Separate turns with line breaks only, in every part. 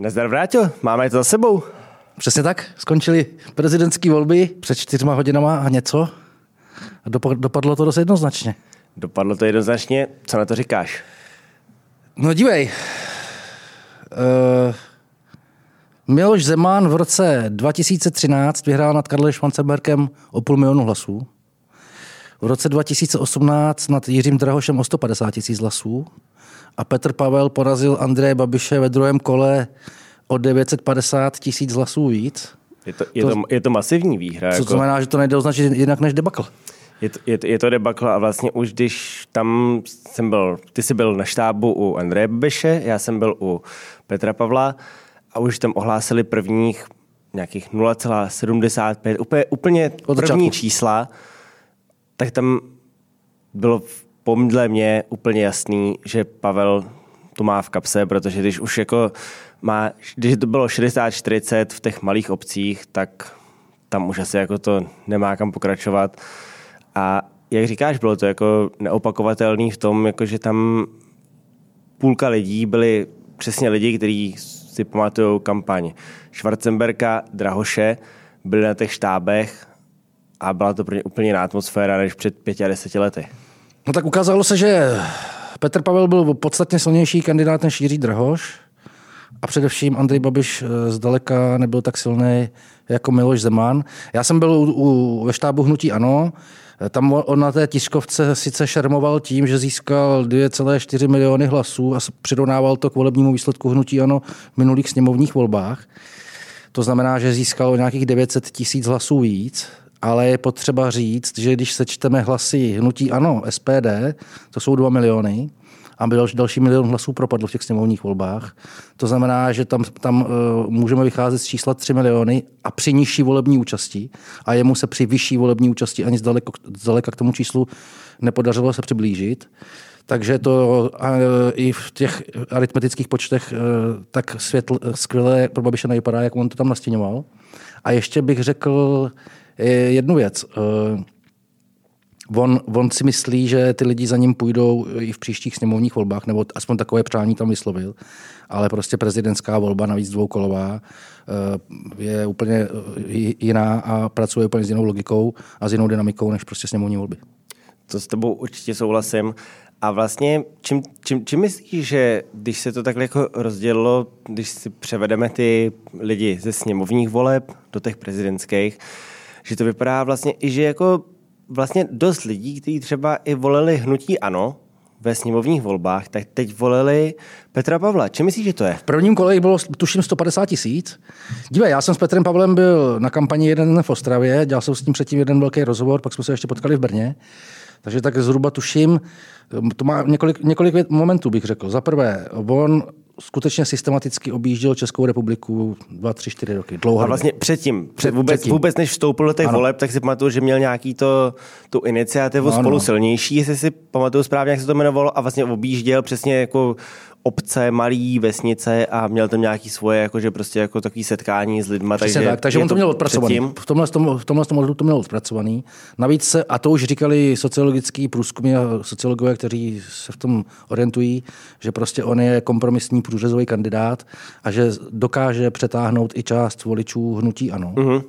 Nezdar vrátil, máme to za sebou.
Přesně tak, skončily prezidentské volby před čtyřma hodinama a něco. A dopadlo to dost jednoznačně.
Dopadlo to jednoznačně, co na to říkáš?
No dívej, uh, Miloš Zeman v roce 2013 vyhrál nad Karlem Schwanzenbergem o půl milionu hlasů. V roce 2018 nad Jiřím Drahošem o 150 tisíc hlasů a Petr Pavel porazil Andreje Babiše ve druhém kole o 950 tisíc hlasů víc.
Je to, je to, to, je to masivní výhra.
Co jako... znamená, že to nejde označit jinak než debakl.
Je to, je, to, je to debakl a vlastně už když tam jsem byl, ty jsi byl na štábu u Andreje Babiše, já jsem byl u Petra Pavla a už tam ohlásili prvních nějakých 0,75, úplně, úplně první čísla, tak tam bylo pomdle mě úplně jasný, že Pavel to má v kapse, protože když už jako má, když to bylo 60-40 v těch malých obcích, tak tam už asi jako to nemá kam pokračovat. A jak říkáš, bylo to jako neopakovatelný v tom, jako že tam půlka lidí byli přesně lidi, kteří si pamatují kampaň Schwarzenberka, Drahoše, byli na těch štábech a byla to pro ně úplně jiná atmosféra než před pěti a deseti lety.
No tak ukázalo se, že Petr Pavel byl podstatně silnější kandidát než Jiří Drahoš a především Andrej Babiš eh, zdaleka nebyl tak silný jako Miloš Zeman. Já jsem byl u, u, ve štábu Hnutí Ano, tam on na té tiskovce sice šermoval tím, že získal 2,4 miliony hlasů a přirovnával to k volebnímu výsledku Hnutí Ano v minulých sněmovních volbách. To znamená, že získal nějakých 900 tisíc hlasů víc, ale je potřeba říct, že když sečteme hlasy Hnutí Ano, SPD, to jsou 2 miliony, a další, další milion hlasů propadl v těch sněmovních volbách. To znamená, že tam, tam uh, můžeme vycházet z čísla 3 miliony a při nižší volební účasti a jemu se při vyšší volební účasti ani zdaleko, zdaleka k tomu číslu nepodařilo se přiblížit. Takže to uh, i v těch aritmetických počtech uh, tak světl, skvěle pro Babiše nevypadá, jak on to tam nastěňoval. A ještě bych řekl jednu věc. Uh, On, on si myslí, že ty lidi za ním půjdou i v příštích sněmovních volbách, nebo aspoň takové přání tam vyslovil, ale prostě prezidentská volba, navíc dvoukolová, eh, je úplně eh, jiná a pracuje úplně s jinou logikou a s jinou dynamikou než prostě sněmovní volby.
To s tebou určitě souhlasím. A vlastně, čím, čím, čím myslíš, že když se to takhle jako rozdělilo, když si převedeme ty lidi ze sněmovních voleb do těch prezidentských, že to vypadá vlastně i, že jako vlastně dost lidí, kteří třeba i volili hnutí ANO ve sněmovních volbách, tak teď volili Petra Pavla. Čím myslíš, že to je?
V prvním kole bylo tuším 150 tisíc. Dívej, já jsem s Petrem Pavlem byl na kampani jeden den v Ostravě, dělal jsem s ním předtím jeden velký rozhovor, pak jsme se ještě potkali v Brně. Takže tak zhruba tuším, to má několik, několik momentů, bych řekl. Za prvé, on skutečně systematicky objížděl Českou republiku dva, tři, čtyři roky. Dlouho.
A vlastně předtím, před, vůbec, předtím. vůbec než vstoupil do těch ano. voleb, tak si pamatuju, že měl nějaký to, tu iniciativu no, spolu no. silnější, jestli si pamatuju správně, jak se to jmenovalo, a vlastně objížděl přesně jako obce, malý vesnice a měl tam nějaký svoje, jakože prostě jako takový setkání s lidmi.
takže tak, takže on to měl odpracovaný. Předtím. V tomhle, tom, v tomhle tom to měl odpracovaný. Navíc se, a to už říkali sociologický průzkumy a sociologové, kteří se v tom orientují, že prostě on je kompromisní průřezový kandidát a že dokáže přetáhnout i část voličů hnutí ano. Uh-huh.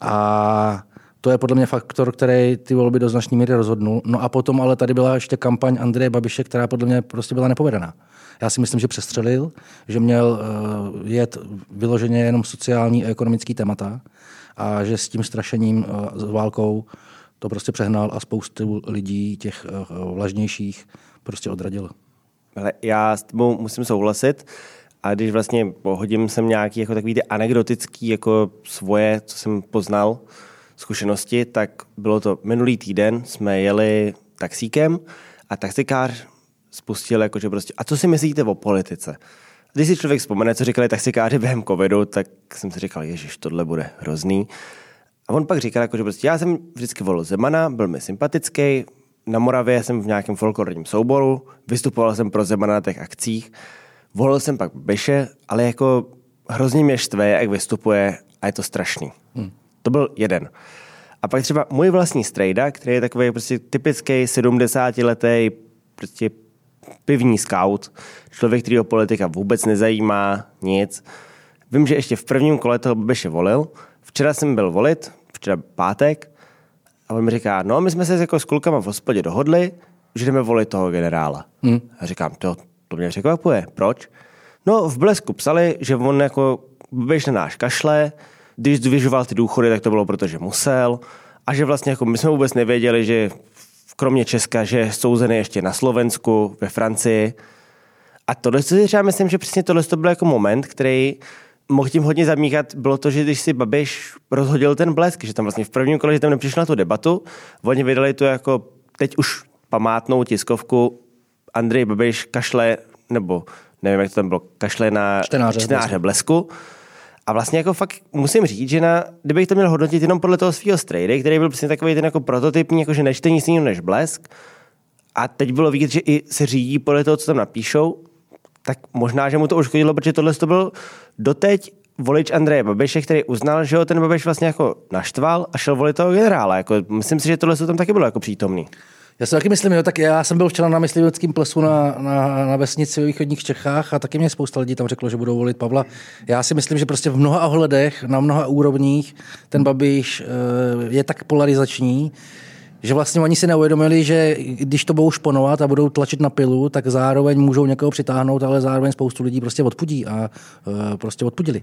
A to je podle mě faktor, který ty volby do značné míry rozhodnul. No a potom ale tady byla ještě kampaň Andreje Babiše, která podle mě prostě byla nepovedená. Já si myslím, že přestřelil, že měl uh, jet vyloženě jenom sociální a ekonomický témata a že s tím strašením uh, s válkou to prostě přehnal a spoustu lidí, těch uh, vlažnějších, prostě odradil.
Ale já s tebou musím souhlasit. A když vlastně pohodím sem nějaký jako takový ty anekdotický jako svoje, co jsem poznal, zkušenosti, tak bylo to minulý týden, jsme jeli taxíkem a taxikář spustil jako, že prostě, a co si myslíte o politice? Když si člověk vzpomene, co říkali taxikáři během covidu, tak jsem si říkal, ježiš, tohle bude hrozný. A on pak říkal, jako, že prostě já jsem vždycky volil Zemana, byl mi sympatický, na Moravě jsem v nějakém folklorním souboru, vystupoval jsem pro Zemana na těch akcích, volil jsem pak Beše, ale jako hrozně mě štve, jak vystupuje a je to strašný. Hmm. To byl jeden. A pak třeba můj vlastní strejda, který je takový prostě typický 70-letý prostě pivní scout, člověk, který politika vůbec nezajímá, nic. Vím, že ještě v prvním kole toho Babiše volil. Včera jsem byl volit, včera pátek, a on mi říká, no my jsme se jako s klukama v hospodě dohodli, že jdeme volit toho generála. Hmm. A říkám, to, to mě překvapuje. Proč? No v Blesku psali, že on jako Babiš na náš kašle, když zvyžoval ty důchody, tak to bylo proto, že musel. A že vlastně jako my jsme vůbec nevěděli, že kromě Česka, že je souzený ještě na Slovensku, ve Francii. A tohle, co si myslím, že přesně tohle to byl jako moment, který mohl tím hodně zamíchat, bylo to, že když si Babiš rozhodil ten blesk, že tam vlastně v prvním kole, že tam nepřišel na tu debatu, oni vydali tu jako teď už památnou tiskovku Andrej Babiš kašle, nebo nevím, jak to tam bylo, kašle na čtenáře, čtenáře blesku. A vlastně jako fakt musím říct, že na, kdybych to měl hodnotit jenom podle toho svého strejdy, který byl přesně takový ten jako prototypní, jako že nečte nic jiného než blesk, a teď bylo vidět, že i se řídí podle toho, co tam napíšou, tak možná, že mu to uškodilo, protože tohle to byl doteď volič Andreje Babiše, který uznal, že ho ten Babiš vlastně jako naštval a šel volit toho generála. Jako, myslím si, že tohle tam taky bylo jako přítomný.
Já si taky myslím, jo, tak já jsem byl včera na mysliveckém plesu na, na, na vesnici v východních Čechách a taky mě spousta lidí tam řeklo, že budou volit Pavla. Já si myslím, že prostě v mnoha ohledech, na mnoha úrovních ten Babiš uh, je tak polarizační, že vlastně oni si neuvědomili, že když to budou šponovat a budou tlačit na pilu, tak zároveň můžou někoho přitáhnout, ale zároveň spoustu lidí prostě odpudí a uh, prostě odpudili.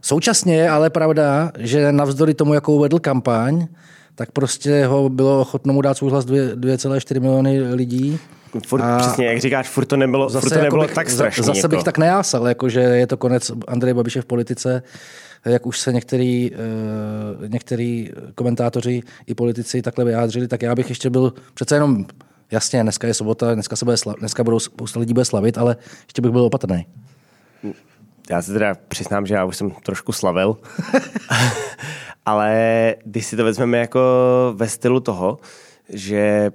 Současně je ale pravda, že navzdory tomu, jakou vedl kampaň, tak prostě ho bylo ochotno mu dát souhlas 2,4 miliony lidí.
Furt, a přesně, jak říkáš, furt to nebylo, zase furt to nebylo
bych,
tak strašný.
Zase jako. bych tak nejásal, jako že je to konec Andreje Babiše v politice, jak už se některý, uh, některý komentátoři i politici takhle vyjádřili, tak já bych ještě byl přece jenom, jasně, dneska je sobota, dneska, se bude slav, dneska budou spousta lidí bude slavit, ale ještě bych byl opatrný.
Já se teda přiznám, že já už jsem trošku slavil. Ale když si to vezmeme jako ve stylu toho, že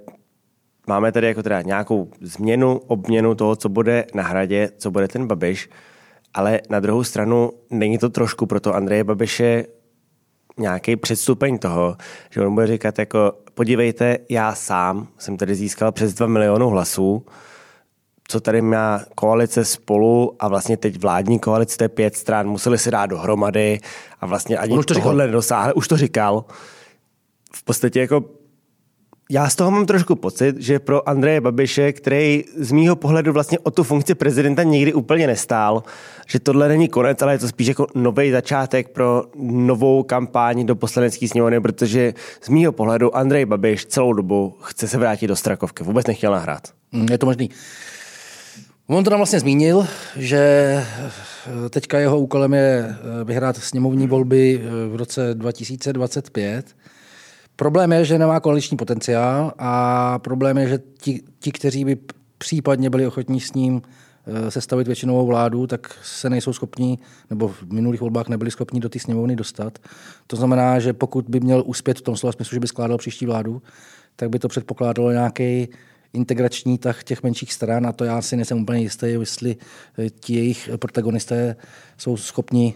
máme tady jako teda nějakou změnu, obměnu toho, co bude na hradě, co bude ten Babiš, ale na druhou stranu není to trošku pro to Andreje Babiše nějaký předstupeň toho, že on bude říkat jako podívejte, já sám jsem tady získal přes 2 milionů hlasů, co tady má koalice spolu a vlastně teď vládní koalice, to je pět stran, museli se dát dohromady a vlastně ani už to tohohle nedosáhli, už to říkal. V podstatě jako já z toho mám trošku pocit, že pro Andreje Babiše, který z mýho pohledu vlastně o tu funkci prezidenta nikdy úplně nestál, že tohle není konec, ale je to spíš jako nový začátek pro novou kampaň do poslanecké sněmovny, protože z mýho pohledu Andrej Babiš celou dobu chce se vrátit do Strakovky, vůbec nechtěl nahrát.
Mm, je to možný. On to tam vlastně zmínil, že eh, teďka jeho úkolem je eh, vyhrát sněmovní volby eh, v roce 2025. Problém je, že nemá koaliční potenciál a problém je, že ti, ti kteří by případně byli ochotní s ním sestavit většinovou vládu, tak se nejsou schopní, nebo v minulých volbách nebyli schopni do té sněmovny dostat. To znamená, že pokud by měl uspět v tom slova smyslu, že by skládal příští vládu, tak by to předpokládalo nějaký integrační tah těch menších stran a to já si nejsem úplně jistý, jestli eh, ti jejich protagonisté jsou schopni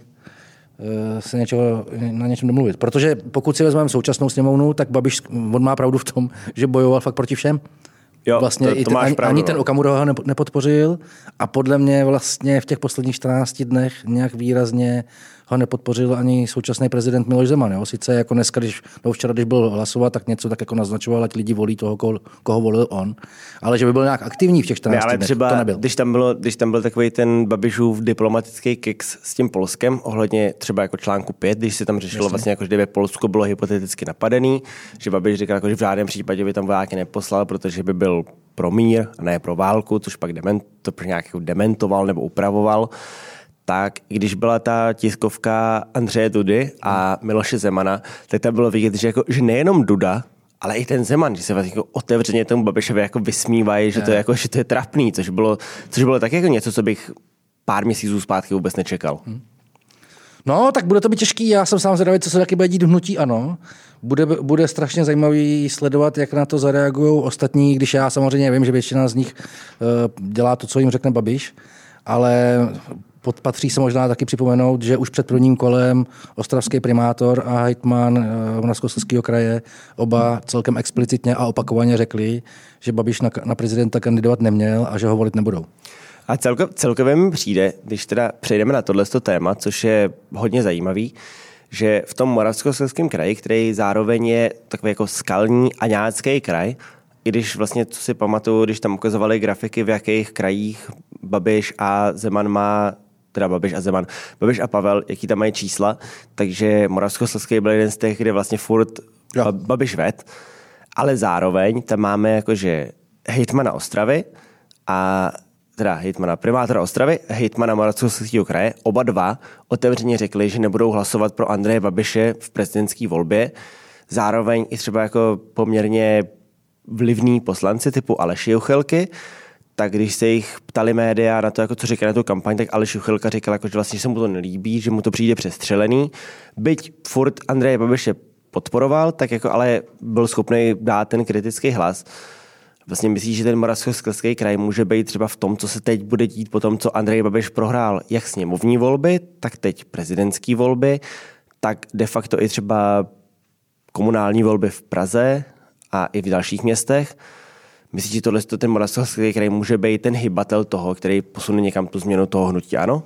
eh, se něčeho, na něčem domluvit. Protože pokud si vezmeme současnou sněmovnu, tak Babiš, on má pravdu v tom, že bojoval fakt proti všem.
Jo, vlastně to, to
ten, ani, pravdu, ani ten no. Okamura ho nepodpořil a podle mě vlastně v těch posledních 14 dnech nějak výrazně ho nepodpořil ani současný prezident Miloš Zeman. Jo? Sice jako dneska, když, no včera, když byl hlasovat, tak něco tak jako naznačoval, ať lidi volí toho, koho, koho volil on. Ale že by byl nějak aktivní v těch 14 ne, ale dnech, třeba, to nebyl.
Když tam, bylo, když tam byl takový ten Babišův diplomatický kicks s tím Polskem, ohledně třeba jako článku 5, když se tam řešilo Jasně. vlastně, jako, že kdyby Polsko bylo hypoteticky napadený, že Babiš říkal, jako, že v žádném případě by tam vojáky neposlal, protože by byl pro mír a ne pro válku, což pak dement, to nějak jako dementoval nebo upravoval tak když byla ta tiskovka Andřeje Dudy a Miloše Zemana, tak tam bylo vidět, že, jako, že nejenom Duda, ale i ten Zeman, že se vlastně jako otevřeně tomu Babišovi jako vysmívají, že to je, jako, že to je trapný, což bylo, což bylo tak jako něco, co bych pár měsíců zpátky vůbec nečekal. Hmm.
No, tak bude to být těžký. Já jsem sám zvědavý, co se taky bude dít hnutí, ano. Bude, bude strašně zajímavý sledovat, jak na to zareagují ostatní, když já samozřejmě vím, že většina z nich uh, dělá to, co jim řekne Babiš, ale Podpatří se možná taky připomenout, že už před prvním kolem ostravský primátor a hejtman eh, Moravskoslezského kraje oba celkem explicitně a opakovaně řekli, že Babiš na, na prezidenta kandidovat neměl a že ho volit nebudou.
A celko, celkově mi přijde, když teda přejdeme na tohle téma, což je hodně zajímavý, že v tom Moravskoslezském kraji, který zároveň je takový jako skalní a německý kraj, i když vlastně, co si pamatuju, když tam ukazovali grafiky, v jakých krajích Babiš a Zeman má teda Babiš a Zeman, Babiš a Pavel, jaký tam mají čísla, takže Moravskoslezský byl jeden z těch, kde vlastně furt jo. Babiš ved, ale zároveň tam máme jakože hejtmana Ostravy a teda hejtmana primátora Ostravy, hejtmana Moravskoslezského kraje, oba dva otevřeně řekli, že nebudou hlasovat pro Andreje Babiše v prezidentské volbě. Zároveň i třeba jako poměrně vlivní poslanci typu Aleši Juchelky, tak když se jich ptali média na to, jako co říká na tu kampaň, tak Aleš Juchelka říkal, jako, že vlastně se mu to nelíbí, že mu to přijde přestřelený. Byť furt Andreje Babiše podporoval, tak jako ale byl schopný dát ten kritický hlas. Vlastně myslíš, že ten Moravskoslezský kraj může být třeba v tom, co se teď bude dít po tom, co Andrej Babiš prohrál jak sněmovní volby, tak teď prezidentské volby, tak de facto i třeba komunální volby v Praze a i v dalších městech. Myslíš, že tohle ten Moravskoslezský kraj může být ten hybatel toho, který posune někam tu změnu toho hnutí, ano?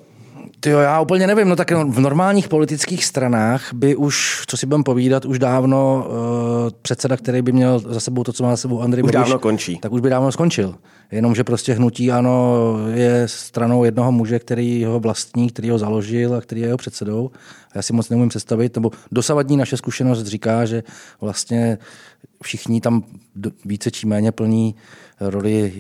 Ty jo, já úplně nevím, no tak v normálních politických stranách by už, co si budeme povídat, už dávno uh, předseda, který by měl za sebou to, co má za sebou Andrej
Už Babiš, dávno končí.
Tak už by dávno skončil. Jenomže prostě hnutí ano je stranou jednoho muže, který ho vlastní, který ho založil a který je jeho předsedou. A já si moc neumím představit, nebo dosavadní naše zkušenost říká, že vlastně všichni tam více či méně plní roli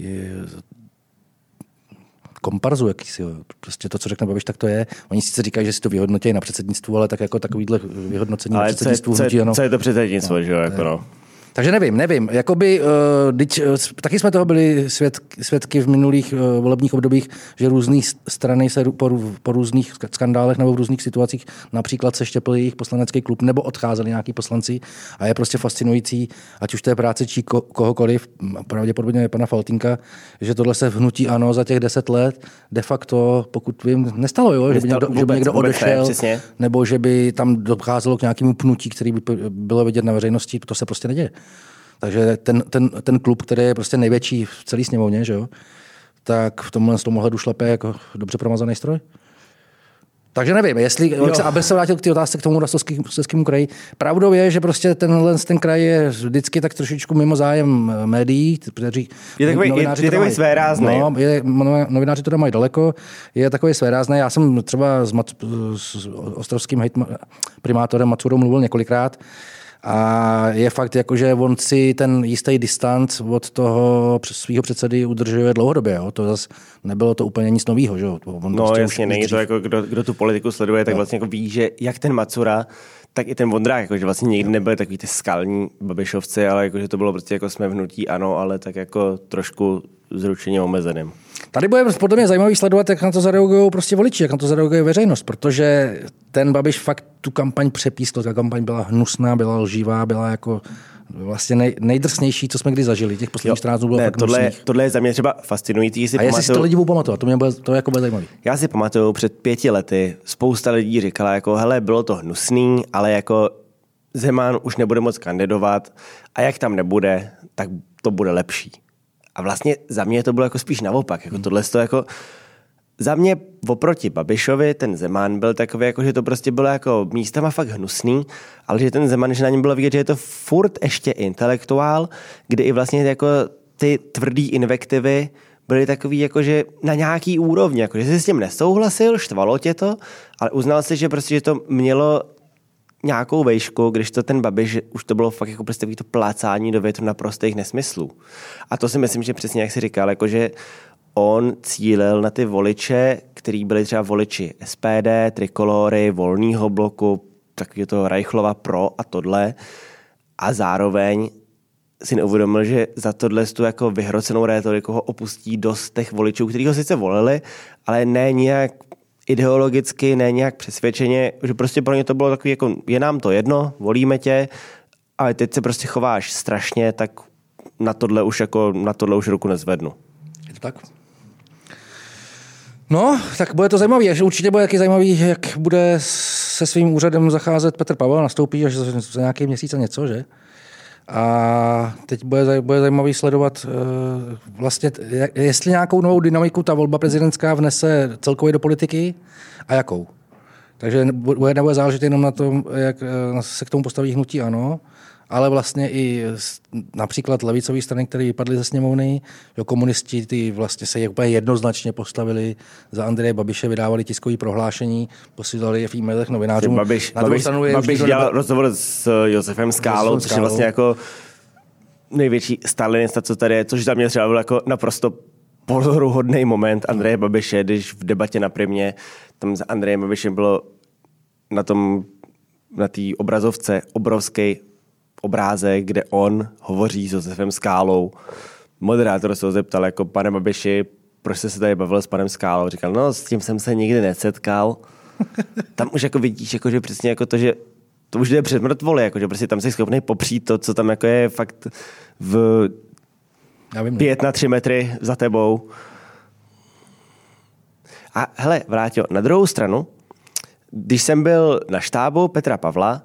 komparzu jakýsi. Prostě to, co řekne Babiš, tak to je. Oni sice říkají, že si to vyhodnotí na předsednictvu, ale tak jako takovýhle vyhodnocení ale na předsednictvu
co,
hnutí,
ano. Co je to předsednictvo, no, že jo? Jako no.
Takže nevím, nevím. Jakoby, uh, dyť, uh, taky jsme toho byli svědky, svědky v minulých uh, volebních obdobích, že různé strany se po, po různých skandálech nebo v různých situacích například se štěpil jejich poslanecký klub nebo odcházeli nějaký poslanci a je prostě fascinující, ať už to je práce či ko, kohokoliv, pravděpodobně je pana Faltinka, že tohle se vhnutí ano za těch deset let de facto, pokud vím, nestalo, jo? že by někdo, vůbec, že by někdo odešel, ne, nebo že by tam docházelo k nějakému pnutí, který by bylo vidět na veřejnosti, to se prostě neděje. Takže ten, ten, ten klub, který je prostě největší v celé sněmovně, že jo, tak v tomhle z tomu ohledu šlape jako dobře promazaný stroj. Takže nevím, jestli, se, aby se vrátil k té otázce k tomu rostovskému kraji. Pravdou je, že prostě tenhle ten kraj je vždycky tak trošičku mimo zájem médií, kteří
je takový, novináři je, je takový své rázný.
No, je, novináři to mají daleko, je takový své rázný. Já jsem třeba s, Mat, s ostrovským hejtma, primátorem Maturou mluvil několikrát a je fakt, jako, že on si ten jistý distanc od toho svého předsedy udržuje dlouhodobě. Jo? To zase nebylo to úplně nic nového. Že?
On no prostě jasně, není to jako, kdo, kdo, tu politiku sleduje, tak no. vlastně jako ví, že jak ten Macura, tak i ten Vondrák, jako, že vlastně nikdy nebyli takový ty skalní babišovci, ale jako, že to bylo prostě jako jsme vnutí, ano, ale tak jako trošku zručeně omezeným.
Tady bude podle mě zajímavý sledovat, jak na to zareagují prostě voliči, jak na to zareaguje veřejnost, protože ten Babiš fakt tu kampaň přepískl, ta kampaň byla hnusná, byla lživá, byla jako vlastně nej, nejdrsnější, co jsme kdy zažili. Těch posledních 14 dnů bylo ne,
tohle, tohle je za mě třeba fascinující.
Si a jestli si to lidi budou pamatovat, to mě bude, to jako bude zajímavé.
Já si pamatuju, před pěti lety spousta lidí říkala, jako hele, bylo to hnusný, ale jako Zeman už nebude moc kandidovat a jak tam nebude, tak to bude lepší. A vlastně za mě to bylo jako spíš naopak. Jako tohle to jako, za mě oproti Babišovi ten Zeman byl takový, jako, že to prostě bylo jako místama fakt hnusný, ale že ten Zeman, že na něm bylo vidět, že je to furt ještě intelektuál, kdy i vlastně jako ty tvrdý invektivy byly takový jako, že na nějaký úrovni, jako, že jsi s tím nesouhlasil, štvalo tě to, ale uznal si, že prostě, že to mělo nějakou vejšku, když to ten Babiš, už to bylo fakt jako prostě to plácání do větru na prostých nesmyslů. A to si myslím, že přesně jak si říkal, jako že on cílil na ty voliče, který byli třeba voliči SPD, Trikolory, Volného bloku, takový to Reichlova Pro a tohle. A zároveň si neuvědomil, že za tohle tu jako vyhrocenou rétoriku ho opustí dost těch voličů, kteří ho sice volili, ale ne nijak ideologicky, ne nějak přesvědčeně, že prostě pro ně to bylo takový, jako je nám to jedno, volíme tě, ale teď se prostě chováš strašně, tak na tohle už, jako, na tohle už ruku nezvednu.
Je to tak? No, tak bude to zajímavý. Určitě bude taky zajímavý, jak bude se svým úřadem zacházet Petr Pavel. Nastoupí až za nějaký měsíc a něco, že? A teď bude, bude zajímavý sledovat uh, vlastně, jestli nějakou novou dynamiku ta volba prezidentská vnese celkově do politiky a jakou. Takže bude, nebude záležet jenom na tom, jak uh, se k tomu postaví hnutí ano, ale vlastně i například levicové strany, které vypadly ze sněmovny, jo, komunisti ty vlastně se úplně jednoznačně postavili za Andreje Babiše, vydávali tiskové prohlášení, posílali je v e-mailech novinářům.
Babiš, Na Babiš, stranu je Babiš dělal nebo... rozhovor s Josefem Skálou, což je vlastně jako největší stalinista, co tady je, což za mě třeba byl jako naprosto pozoruhodný moment Andreje Babiše, když v debatě na primě tam s Andrejem Babišem bylo na tom na té obrazovce obrovský obrázek, kde on hovoří s Josefem Skálou. Moderátor se ho zeptal, jako pane Babiši, proč jste se tady bavil s panem Skálou? Říkal, no s tím jsem se nikdy nesetkal. Tam už jako vidíš, jako, že přesně jako to, že to už jde před mrtvoli, jako, že prostě tam jsi schopný popřít to, co tam jako je fakt v Já vím, pět na tři metry za tebou. A hele, vrátil, na druhou stranu, když jsem byl na štábu Petra Pavla,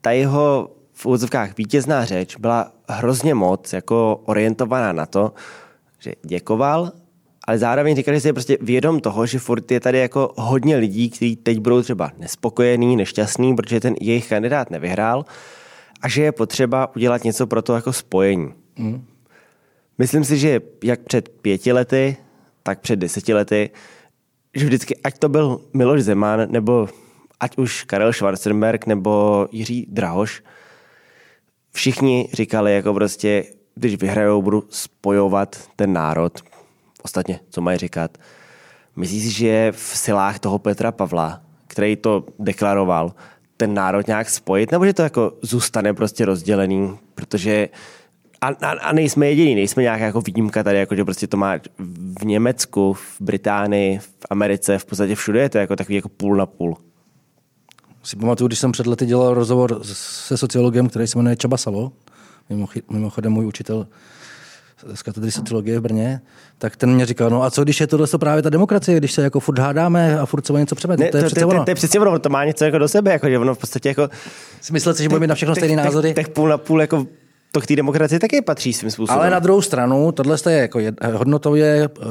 ta jeho v úvodzovkách vítězná řeč byla hrozně moc jako orientovaná na to, že děkoval, ale zároveň říkal, že si je prostě vědom toho, že furt je tady jako hodně lidí, kteří teď budou třeba nespokojení, nešťastní, protože ten jejich kandidát nevyhrál a že je potřeba udělat něco pro to jako spojení. Mm. Myslím si, že jak před pěti lety, tak před deseti lety, že vždycky, ať to byl Miloš Zeman, nebo ať už Karel Schwarzenberg, nebo Jiří Drahoš, všichni říkali, jako prostě, když vyhrajou, budu spojovat ten národ. Ostatně, co mají říkat. Myslíš si, že je v silách toho Petra Pavla, který to deklaroval, ten národ nějak spojit, nebo že to jako zůstane prostě rozdělený, protože a, a, a nejsme jediní, nejsme nějaká jako výjimka tady, jako že prostě to má v Německu, v Británii, v Americe, v podstatě všude je to jako takový jako půl na půl
si pamatuju, když jsem před lety dělal rozhovor se sociologem, který se jmenuje Čaba Salo, mimochodem můj učitel z katedry sociologie v Brně, tak ten mě říkal, no a co když je tohle právě ta demokracie, když se jako furt hádáme a furt se něco přeme,
to, to, je přece ono. To, to, je přesně ono, to má něco jako do sebe, jako, že ono v podstatě jako...
Si myslíte, že budeme mít na všechno stejné názory?
Tak půl na půl jako to k té demokracii taky patří svým způsobem.
Ale na druhou stranu, tohle je jako hodnotově, eh,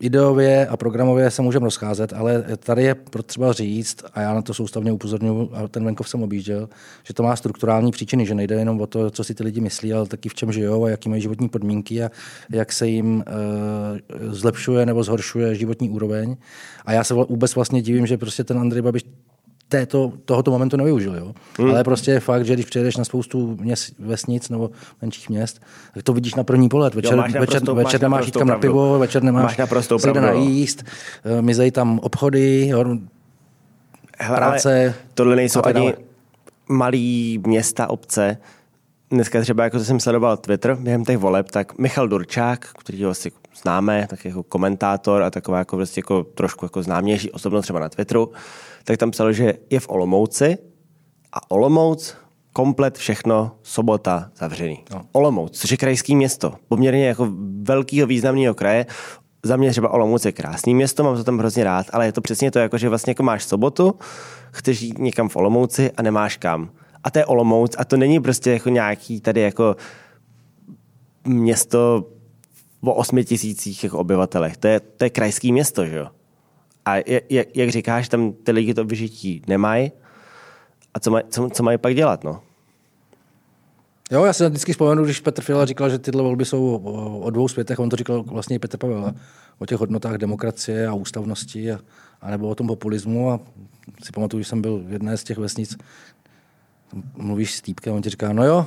ideově a programově se můžeme rozcházet, ale tady je potřeba říct, a já na to soustavně upozorňuji, a ten venkov jsem objížděl, že to má strukturální příčiny, že nejde jenom o to, co si ty lidi myslí, ale taky v čem žijou a jaký mají životní podmínky a jak se jim uh, zlepšuje nebo zhoršuje životní úroveň. A já se vůbec vlastně divím, že prostě ten Andrej Babiš této, tohoto momentu nevyužil. Jo? Hmm. Ale prostě je fakt, že když přijedeš na spoustu měst, vesnic nebo menších měst, tak to vidíš na první pohled. Večer, jo, večer, večer nemáš jít kam na pivo, večer nemáš
se
na jíst, eh, mizejí tam obchody, jo, Hele, práce.
Tohle nejsou ani malý města, obce. Dneska třeba, jako jsem sledoval Twitter během těch voleb, tak Michal Durčák, který ho asi známe, tak jako komentátor a taková jako, vlastně jako trošku jako známější osobnost třeba na Twitteru, tak tam psal, že je v Olomouci a Olomouc komplet všechno sobota zavřený. No. Olomouc, což je krajský město, poměrně jako velkého významného kraje. Za mě třeba Olomouc je krásný město, mám to tam hrozně rád, ale je to přesně to, jako, že vlastně jako máš sobotu, chceš jít někam v Olomouci a nemáš kam. A to je Olomouc a to není prostě jako nějaký tady jako město o osmi tisících jako obyvatelech. To je, to je krajský město, že jo? A jak, jak říkáš, tam ty lidi to vyžití nemají. A co, maj, co, co mají pak dělat, no?
Jo, já si vždycky vzpomenu, když Petr Fiala říkal, že tyhle volby jsou o dvou světech, on to říkal vlastně i Petr Pavel, o těch hodnotách demokracie a ústavnosti a, a nebo o tom populismu a si pamatuju, že jsem byl v jedné z těch vesnic, mluvíš s týpkem, on ti říká, no jo,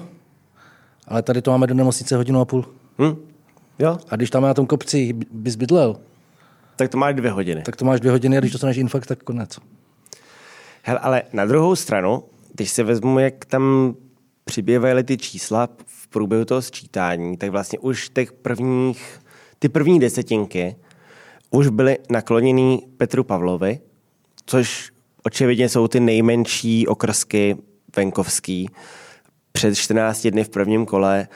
ale tady to máme do nemocnice hodinu a půl.
Hm? Jo.
A když tam na tom kopci bys bydlel,
tak to máš dvě hodiny.
Tak to máš dvě hodiny a když dostaneš infarkt, tak konec.
Hele, ale na druhou stranu, když se vezmu, jak tam přibývaly ty čísla v průběhu toho sčítání, tak vlastně už těch prvních, ty první desetinky už byly nakloněný Petru Pavlovi, což očividně jsou ty nejmenší okrsky venkovský. Před 14 dny v prvním kole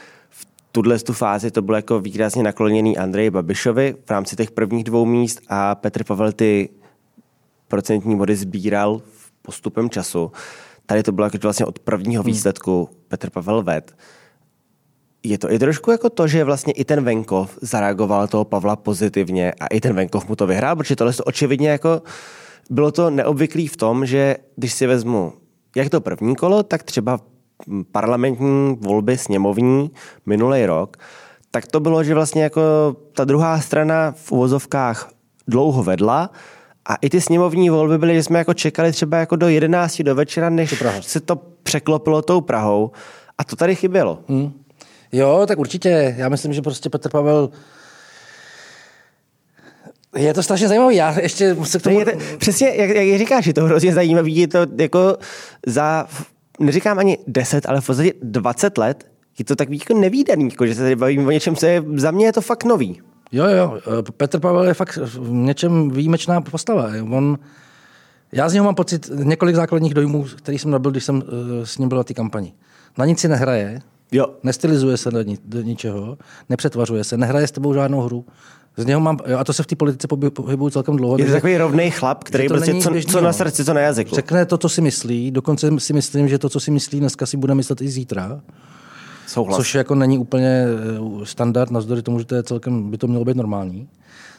tuhle tu fázi to bylo jako výrazně nakloněný Andreji Babišovi v rámci těch prvních dvou míst a Petr Pavel ty procentní body sbíral v postupem času. Tady to bylo jako vlastně od prvního hmm. výsledku Petr Pavel ved. Je to i trošku jako to, že vlastně i ten Venkov zareagoval toho Pavla pozitivně a i ten Venkov mu to vyhrál, protože tohle to očividně jako bylo to neobvyklý v tom, že když si vezmu jak to první kolo, tak třeba parlamentní volby sněmovní minulý rok, tak to bylo, že vlastně jako ta druhá strana v uvozovkách dlouho vedla a i ty sněmovní volby byly, že jsme jako čekali třeba jako do 11 do večera, než se to překlopilo tou Prahou a to tady chybělo. Hmm.
Jo, tak určitě. Já myslím, že prostě Petr Pavel je to strašně zajímavé. Já ještě se k tomu...
Je to, přesně, jak, jak říkáš, je to hrozně zajímavé. Je to jako za, neříkám ani 10, ale v podstatě 20 let je to takový jako nevýdaný, jako, že se tady bavíme o něčem, co je, za mě je to fakt nový.
Jo, jo, Petr Pavel je fakt v něčem výjimečná postava. On, já z něho mám pocit několik základních dojmů, který jsem nabil, když jsem uh, s ním byl na té kampani. Na nic si nehraje,
jo.
nestylizuje se do, ni, do ničeho, nepřetvařuje se, nehraje s tebou žádnou hru. Z něho mám, a to se v té politice pohybuju celkem dlouho.
Je to takový rovný chlap, který prostě co, co na srdci, co na jazyku.
Řekne to, co si myslí, dokonce si myslím, že to, co si myslí dneska, si bude myslet i zítra.
Souhlas.
Což jako není úplně eh, standard, navzdory tomu, že to je celkem, by to mělo být normální.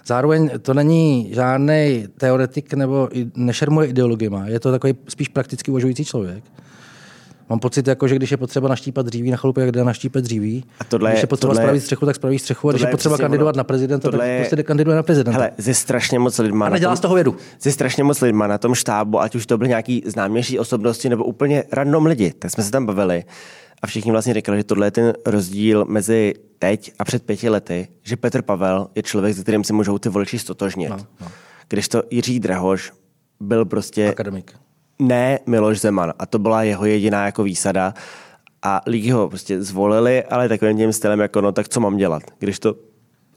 Zároveň to není žádný teoretik nebo nešermuje ideologiema, je to takový spíš prakticky uvažující člověk. Mám pocit, jako, že když je potřeba naštípat dříví na chalupě, jak jde naštípat dříví. A tohle, když je potřeba tohle, spravit střechu, tak spraví střechu. A když je potřeba kandidovat na prezidenta, tak je, prostě kandiduje na prezidenta.
Hele, ze strašně moc lidma.
A nedělá z toho vědu.
Ze strašně moc lidma na tom štábu, ať už to byly nějaký známější osobnosti nebo úplně random lidi, tak jsme se tam bavili. A všichni vlastně říkali, že tohle je ten rozdíl mezi teď a před pěti lety, že Petr Pavel je člověk, se kterým si můžou ty voliči stotožnit. No, no. Když to Jiří Drahoš byl prostě...
Akademik
ne Miloš Zeman. A to byla jeho jediná jako výsada. A lidi ho prostě zvolili, ale takovým tím stylem jako no tak co mám dělat, když to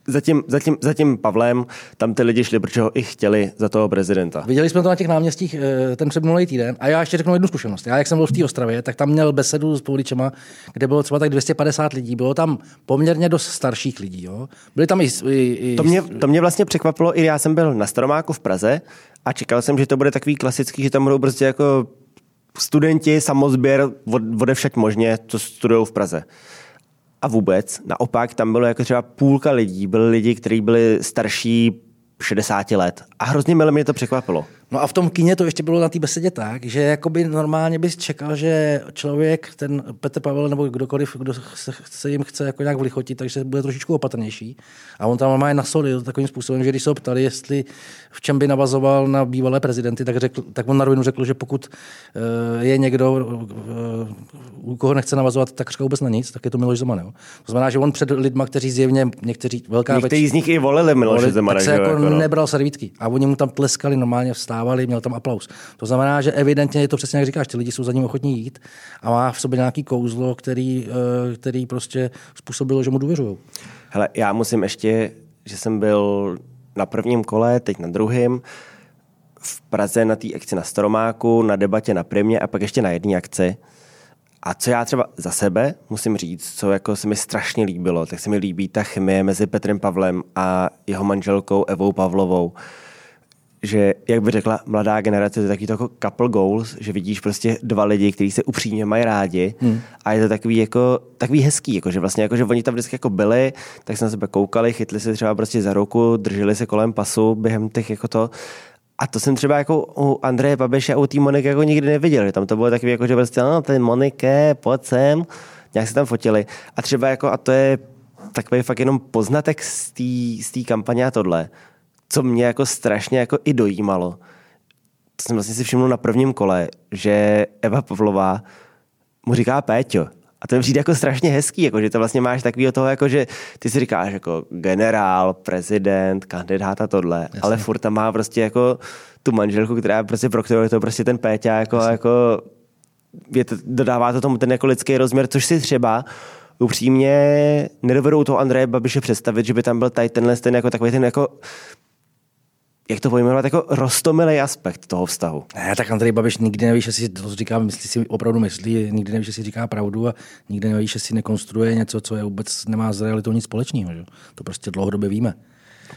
zatím, zatím, zatím Pavlem tam ty lidi šli, protože ho i chtěli za toho prezidenta.
Viděli jsme to na těch náměstích eh, ten předminulý týden a já ještě řeknu jednu zkušenost. Já, jak jsem byl v té Ostravě, tak tam měl besedu s Pouličema, kde bylo třeba tak 250 lidí. Bylo tam poměrně dost starších lidí. Jo? Byli tam i, i, i...
To, mě, to mě vlastně překvapilo, i já jsem byl na Staromáku v Praze a čekal jsem, že to bude takový klasický, že tam budou prostě jako studenti, samozběr, odevšať možně, co studují v Praze. A vůbec, naopak, tam bylo jako třeba půlka lidí, byli lidi, kteří byli starší 60 let. A hrozně milé mě to překvapilo.
No a v tom kině to ještě bylo na té besedě tak, že jakoby normálně bys čekal, že člověk, ten Petr Pavel nebo kdokoliv, kdo se, se jim chce jako nějak vlichotit, takže bude trošičku opatrnější. A on tam normálně nasolil takovým způsobem, že když se ho ptali, jestli v čem by navazoval na bývalé prezidenty, tak, řekl, tak on na rovinu řekl, že pokud uh, je někdo, uh, u koho nechce navazovat tak vůbec na nic, tak je to Miloš Zeman. Jo? To znamená, že on před lidma, kteří zjevně, někteří velká
Někteří z nich i volili Miloše Zemana.
Tak se jako, jako no. nebral servítky. A oni mu tam tleskali normálně vstávali vstávali, měl tam aplaus. To znamená, že evidentně je to přesně jak říkáš, ty lidi jsou za ním ochotní jít a má v sobě nějaký kouzlo, který, eh, který prostě způsobilo, že mu důvěřují.
Hele, já musím ještě, že jsem byl na prvním kole, teď na druhém, v Praze na té akci na Staromáku, na debatě na Primě a pak ještě na jedné akci. A co já třeba za sebe musím říct, co jako se mi strašně líbilo, tak se mi líbí ta chemie mezi Petrem Pavlem a jeho manželkou Evou Pavlovou že, jak by řekla mladá generace, to je takový to jako couple goals, že vidíš prostě dva lidi, kteří se upřímně mají rádi hmm. a je to takový jako, takový hezký, jako, že vlastně jako, že oni tam vždycky jako byli, tak se na sebe koukali, chytli se třeba prostě za ruku, drželi se kolem pasu během těch jako to. A to jsem třeba jako u Andreje Babeše a u té Moniky jako nikdy neviděl, že tam to bylo takový jako, že prostě no, ten Monike, pojď sem, nějak se tam fotili. A třeba jako, a to je takový fakt jenom poznatek z té kampaně a tohle, co mě jako strašně jako i dojímalo, to jsem vlastně si všiml na prvním kole, že Eva Pavlová mu říká Péťo. A to mi přijde jako strašně hezký, jako, že to vlastně máš takového toho, jako, že ty si říkáš jako generál, prezident, kandidát a tohle, Jasně. ale furt tam má prostě jako tu manželku, která prostě pro kterou je to prostě ten Péťa, jako, jako je to, dodává to tomu ten jako lidský rozměr, což si třeba upřímně nedovedou toho Andreje Babiše představit, že by tam byl tady tenhle ten jako takový ten jako jak to pojmenovat, jako rostomilý aspekt toho vztahu.
Ne, tak Andrej Babiš nikdy nevíš, jestli to říká, myslí si opravdu myslí, nikdy nevíš, jestli říká pravdu a nikdy nevíš, jestli nekonstruuje něco, co je vůbec nemá s realitou nic společného. Že? To prostě dlouhodobě víme.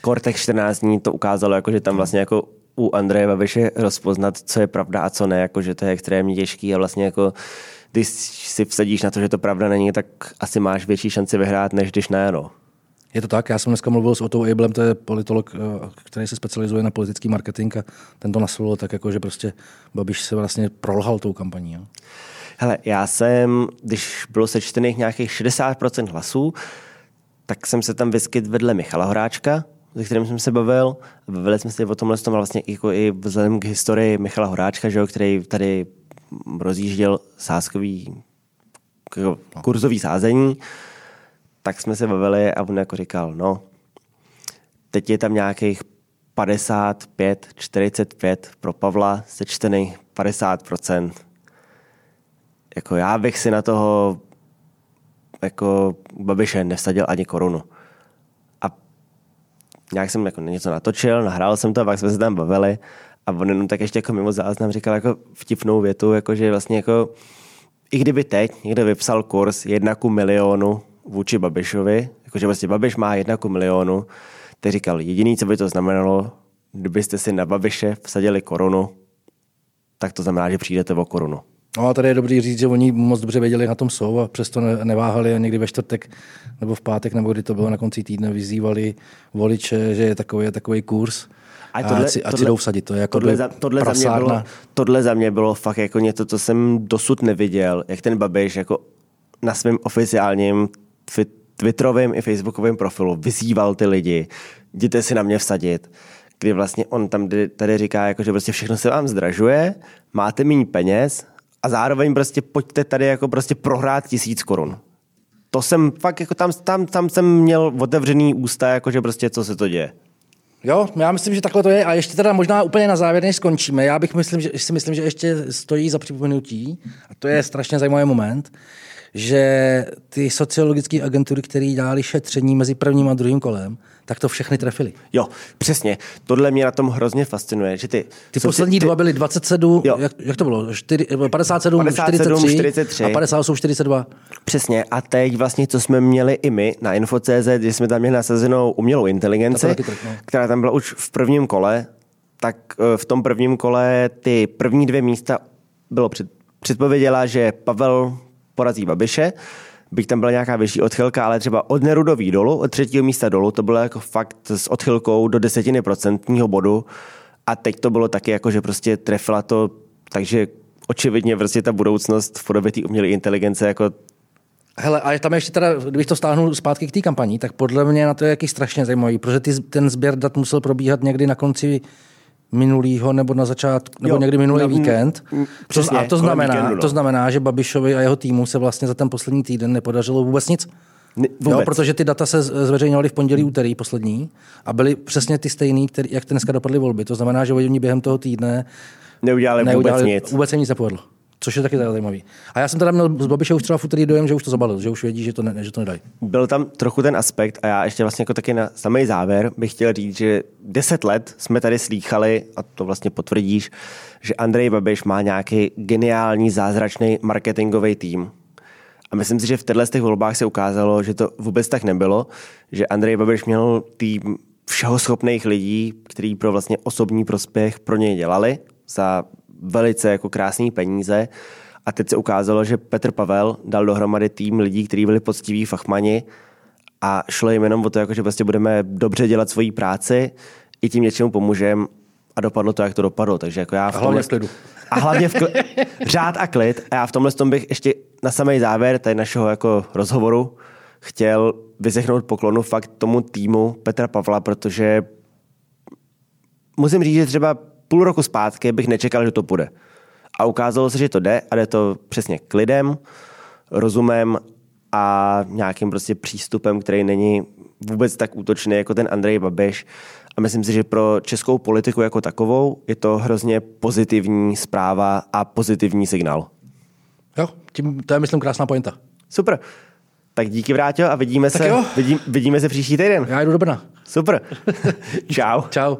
Cortex 14 dní to ukázalo, jako, že tam vlastně jako u Andreje Babiše rozpoznat, co je pravda a co ne, jako, že to je extrémně těžký a vlastně jako když si vsadíš na to, že to pravda není, tak asi máš větší šanci vyhrát, než když ne. No.
Je to tak, já jsem dneska mluvil s Otou Ablem, to je politolog, eh, který se specializuje na politický marketing a ten to naslovil tak, jako, že prostě Babiš se vlastně prolhal tou kampaní. Jo.
Hele, já jsem, když bylo sečtených nějakých 60% hlasů, tak jsem se tam vyskyt vedle Michala Horáčka, se kterým jsem se bavil. Bavili jsme se o tomhle tom vlastně jako i vzhledem k historii Michala Horáčka, že jo, který tady rozjížděl sáskový jako kurzový sázení tak jsme se bavili a on jako říkal, no, teď je tam nějakých 55, 45 pro Pavla, sečtený 50%. Jako já bych si na toho jako Babiše nevsadil ani korunu. A nějak jsem jako něco natočil, nahrál jsem to, pak jsme se tam bavili a on jenom tak ještě jako mimo záznam říkal jako vtipnou větu, jako že vlastně jako i kdyby teď někdo vypsal kurz jedna ku milionu vůči Babišovi, jakože vlastně Babiš má jedna ku milionu, teď říkal, jediný, co by to znamenalo, kdybyste si na Babiše vsadili korunu, tak to znamená, že přijdete o korunu.
No a tady je dobrý říct, že oni moc dobře věděli, na tom jsou a přesto neváhali a někdy ve čtvrtek nebo v pátek, nebo kdy to bylo na konci týdne, vyzývali voliče, že je takový, takový kurz. A, tohle, a, si, ať si jdou vsadit, to je jako
tohle, za, tohle, za mě bylo, tohle za mě bylo fakt jako něco, co jsem dosud neviděl, jak ten Babiš jako na svém oficiálním Twitterovém i Facebookovém profilu vyzýval ty lidi, jděte si na mě vsadit, kdy vlastně on tam tady říká, jako, že prostě všechno se vám zdražuje, máte méně peněz a zároveň prostě pojďte tady jako prostě prohrát tisíc korun. To jsem fakt, jako tam, tam, tam jsem měl otevřený ústa, jako že prostě co se to děje.
Jo, já myslím, že takhle to je. A ještě teda možná úplně na závěr, než skončíme, já bych myslím, že, si myslím, že ještě stojí za připomenutí, a to je strašně zajímavý moment, že ty sociologické agentury, které dělali šetření mezi prvním a druhým kolem, tak to všechny trefili.
Jo, přesně. Tohle mě na tom hrozně fascinuje. Že ty,
ty poslední ty... dva byly 27, jak, jak, to bylo? 4, 57, 57 43, 43, a 58, 42.
Přesně. A teď vlastně, co jsme měli i my na Info.cz, že jsme tam měli nasazenou umělou inteligenci, trk, no. která tam byla už v prvním kole, tak eh, v tom prvním kole ty první dvě místa bylo před, předpověděla, že Pavel porazí Babiše, byť tam byla nějaká vyšší odchylka, ale třeba od Nerudový dolu, od třetího místa dolů, to bylo jako fakt s odchylkou do desetiny procentního bodu. A teď to bylo taky jako, že prostě trefila to, takže očividně prostě ta budoucnost v podobě té umělé inteligence jako
Hele, a tam ještě teda, kdybych to stáhnul zpátky k té kampani, tak podle mě na to je jaký strašně zajímavý, protože ty, ten sběr dat musel probíhat někdy na konci minulýho nebo na začátku, nebo jo, někdy minulý na, víkend. Přesně, a to znamená, víkendu, no. to znamená, že Babišovi a jeho týmu se vlastně za ten poslední týden nepodařilo vůbec nic. Vůbec. Jo, protože ty data se zveřejňovaly v pondělí, úterý poslední a byly přesně ty stejný, který, jak ty dneska dopadly volby. To znamená, že oni během toho týdne
neudělali, neudělali vůbec nic.
Vůbec se nic nepovedlo. Což je taky zajímavý. A já jsem teda měl z Babiše už třeba v dojem, že už to zabalil, že už vědí, že to, ne, že to nedají.
Byl tam trochu ten aspekt a já ještě vlastně jako taky na samý závěr bych chtěl říct, že deset let jsme tady slýchali, a to vlastně potvrdíš, že Andrej Babiš má nějaký geniální, zázračný marketingový tým. A myslím si, že v těchto těch volbách se ukázalo, že to vůbec tak nebylo, že Andrej Babiš měl tým všeho schopných lidí, kteří pro vlastně osobní prospěch pro něj dělali za velice jako krásné peníze. A teď se ukázalo, že Petr Pavel dal dohromady tým lidí, kteří byli poctiví fachmani a šlo jim jenom o to, jako, že prostě budeme dobře dělat svoji práci, i tím něčemu pomůžeme a dopadlo to, jak to dopadlo. Takže jako já
v a hlavně v klidu.
A hlavně v kli- řád a klid. A já v tomhle tom bych ještě na samý závěr tady našeho jako rozhovoru chtěl vyzechnout poklonu fakt tomu týmu Petra Pavla, protože musím říct, že třeba půl roku zpátky bych nečekal, že to půjde. A ukázalo se, že to jde a jde to přesně klidem, rozumem a nějakým prostě přístupem, který není vůbec tak útočný jako ten Andrej Babiš. A myslím si, že pro českou politiku jako takovou je to hrozně pozitivní zpráva a pozitivní signál.
Jo, tím, to je, myslím, krásná pointa.
Super. Tak díky, Vráťo, a vidíme, tak se, vidí, vidíme se příští týden.
Já jdu do Brna.
Super. Čau.
Čau.